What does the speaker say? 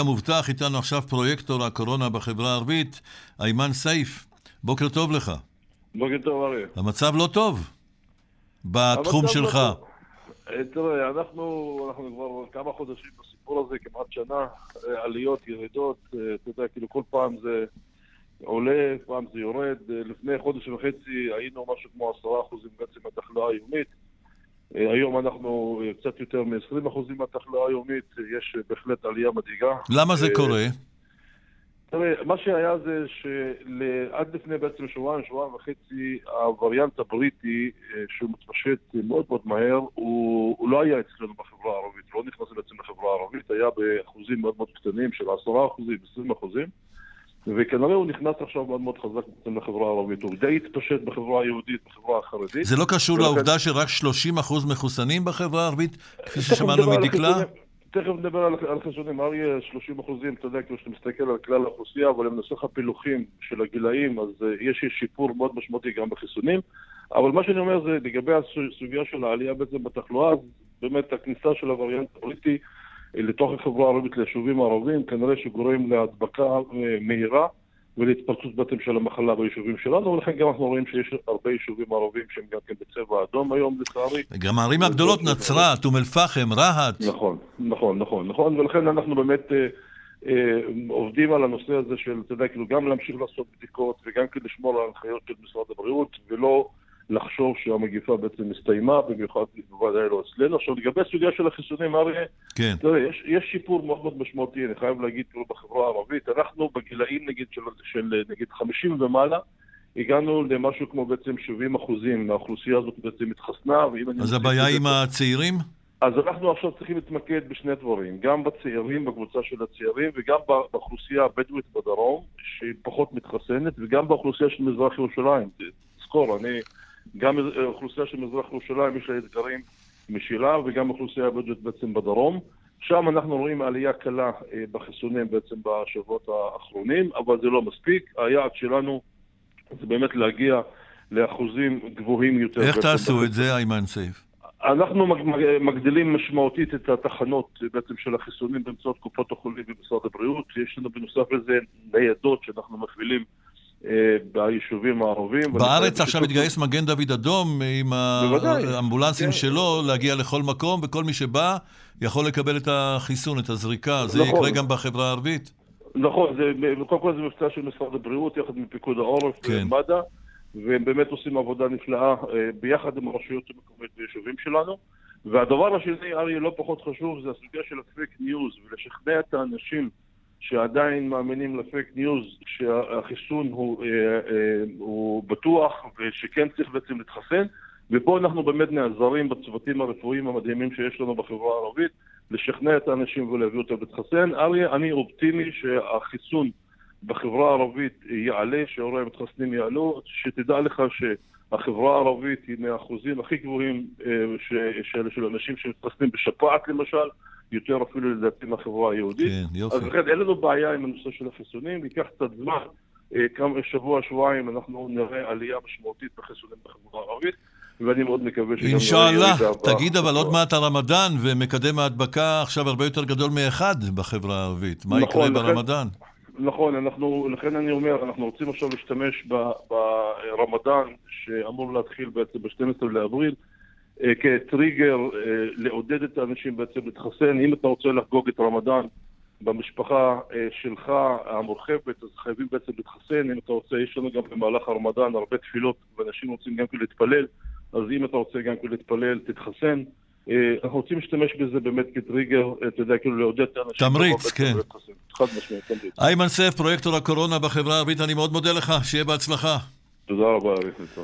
המובטח איתנו עכשיו פרויקטור הקורונה בחברה הערבית, איימן סייף. בוקר טוב לך. בוקר טוב, אריה. המצב לא טוב בתחום המצב שלך. לא טוב. אה, תראה, אנחנו, אנחנו כבר כמה חודשים בסיפור הזה, כמעט שנה, אה, עליות, ירידות, אה, אתה יודע, כאילו כל פעם זה עולה, פעם זה יורד. לפני חודש וחצי היינו משהו כמו עשרה אחוזים בעצם מהתחלואה היומית. היום אנחנו אה, קצת יותר מ-20 אחוזים מהתחלואה היומית, אה, יש אה, בהחלט עלייה מדאיגה. למה זה קורה? תראה, מה שהיה זה שעד לפני בעצם שבועיים, שבועיים וחצי, הווריאנט הבריטי, שהוא מתפשט מאוד מאוד מהר, הוא, הוא לא היה אצלנו בחברה הערבית, לא נכנס בעצם לחברה הערבית, היה באחוזים מאוד מאוד קטנים של עשרה אחוזים, עשרים אחוזים, וכנראה הוא נכנס עכשיו מאוד מאוד חזק בעצם לחברה הערבית, הוא די התפשט בחברה היהודית, בחברה החרדית. זה לא קשור לעובדה שרק 30% מחוסנים בחברה הערבית, כפי ששמענו מדקלה? תכף נדבר על, על חיסונים. אריה, 30 אחוזים, אתה יודע, כאילו שאתה מסתכל על כלל האוכלוסייה, אבל אם נעשה לך פילוחים של הגילאים, אז uh, יש שיפור מאוד משמעותי גם בחיסונים. אבל מה שאני אומר זה, לגבי הסוגיה של העלייה בעצם בתחלואה, באמת הכניסה של הווריאנט הבריטי אה, לתוך החברה הערבית ליישובים הערביים, כנראה שגורם להדבקה אה, מהירה. ולהתפרצות בעצם של המחלה ביישובים שלנו, ולכן גם אנחנו רואים שיש הרבה יישובים ערבים שהם גם כן בצבע אדום היום, לצערי. גם הערים הגדולות, נצרת, אום אל-פחם, רהט. נכון, נכון, נכון, נכון, ולכן אנחנו באמת אה, אה, עובדים על הנושא הזה של, אתה יודע, כאילו גם להמשיך לעשות בדיקות וגם כן לשמור על ההנחיות של משרד הבריאות ולא לחשוב שהמגיפה בעצם הסתיימה, במיוחד בוודאי לא אצלנו. עכשיו, לגבי הסוגיה של החיסונים, אריה, כן. תראה, יש, יש שיפור מאוד מאוד משמעותי, אני חייב להגיד, כאילו, בחברה הערבית. אנחנו בגילאים, נגיד, של, של נגיד 50 ומעלה, הגענו למשהו כמו בעצם 70 אחוזים מהאוכלוסייה הזאת בעצם התחסנה, ואם. אז הבעיה עם הצעירים? אז אנחנו עכשיו צריכים להתמקד בשני דברים, גם בצעירים, בקבוצה של הצעירים, וגם באוכלוסייה הבדואית בדרום, שהיא פחות מתחסנת, וגם באוכלוסייה של מזרח ירושלים. תזכור, אני, גם האוכלוסייה של מזרח ירושלים יש לה אתגרים משלה, וגם האוכלוסייה הבדואית בעצם בדרום. שם אנחנו רואים עלייה קלה אה, בחיסונים בעצם בשבועות האחרונים, אבל זה לא מספיק. היעד שלנו זה באמת להגיע לאחוזים גבוהים יותר. איך תעשו את זה, איימן סייף? אנחנו מג- מג- מגדילים משמעותית את התחנות בעצם של החיסונים באמצעות קופות החולים במשרד הבריאות. יש לנו בנוסף לזה ניידות שאנחנו מפעילים ביישובים הערבים. בארץ עכשיו בשיתוף- מתגייס מגן דוד אדום עם בוודאי. האמבולנסים כן. שלו להגיע לכל מקום, וכל מי שבא יכול לקבל את החיסון, את הזריקה. זה נכון. יקרה גם בחברה הערבית? נכון, זה, קודם כל זה מבצע של משרד הבריאות יחד עם פיקוד העורף כן. ומד"א, והם באמת עושים עבודה נפלאה אה, ביחד עם הרשויות המקומיות ביישובים שלנו. והדבר השני, אריה, לא פחות חשוב, זה הסוגיה של הפייק ניוז, ולשכנע את האנשים שעדיין מאמינים לפייק ניוז, שהחיסון הוא, אה, אה, הוא בטוח ושכן צריך בעצם להתחסן. ופה אנחנו באמת נעזרים בצוותים הרפואיים המדהימים שיש לנו בחברה הערבית, לשכנע את האנשים ולהביא אותם להתחסן. אריה, אני אופטימי שהחיסון בחברה הערבית יעלה, שיעורי המתחסנים יעלו, שתדע לך שהחברה הערבית היא מהאחוזים הכי גבוהים אה, של, של אנשים שמתחסנים בשפעת למשל, יותר אפילו לדעתי מהחברה היהודית. כן, יופי. אז לכן אין לנו בעיה עם הנושא של החיסונים, ייקח קצת זמן, אה, כמה שבוע, שבועיים, אנחנו נראה עלייה משמעותית בחיסונים בחברה הערבית, ואני מאוד מקווה שגם... אינשאללה. נראה ירידה תגיד, אבל עוד בתחלואה. מעט הרמדאן, ומקדם ההדבקה עכשיו הרבה יותר גדול מאחד בחברה הערבית. מה נכון, יקרה ברמדאן? נכון, אנחנו, לכן אני אומר, אנחנו רוצים עכשיו להשתמש ברמדאן, שאמור להתחיל בעצם ב-12 לאפריל, כטריגר אה, לעודד את האנשים בעצם להתחסן. אם אתה רוצה לחגוג את רמדאן במשפחה אה, שלך המורחבת, אז חייבים בעצם להתחסן. אם אתה רוצה, יש לנו גם במהלך הרמדאן הרבה תפילות, ואנשים רוצים גם כן להתפלל, אז אם אתה רוצה גם כן להתפלל, תתחסן. אה, אנחנו רוצים להשתמש בזה באמת כטריגר, אה, אתה יודע, כאילו לעודד את האנשים. תמריץ, כן. חד משמעית, תמריץ. איימן סייף, פרויקטור הקורונה בחברה הערבית, אני מאוד מודה לך, שיהיה בהצלחה. תודה רבה, אריך.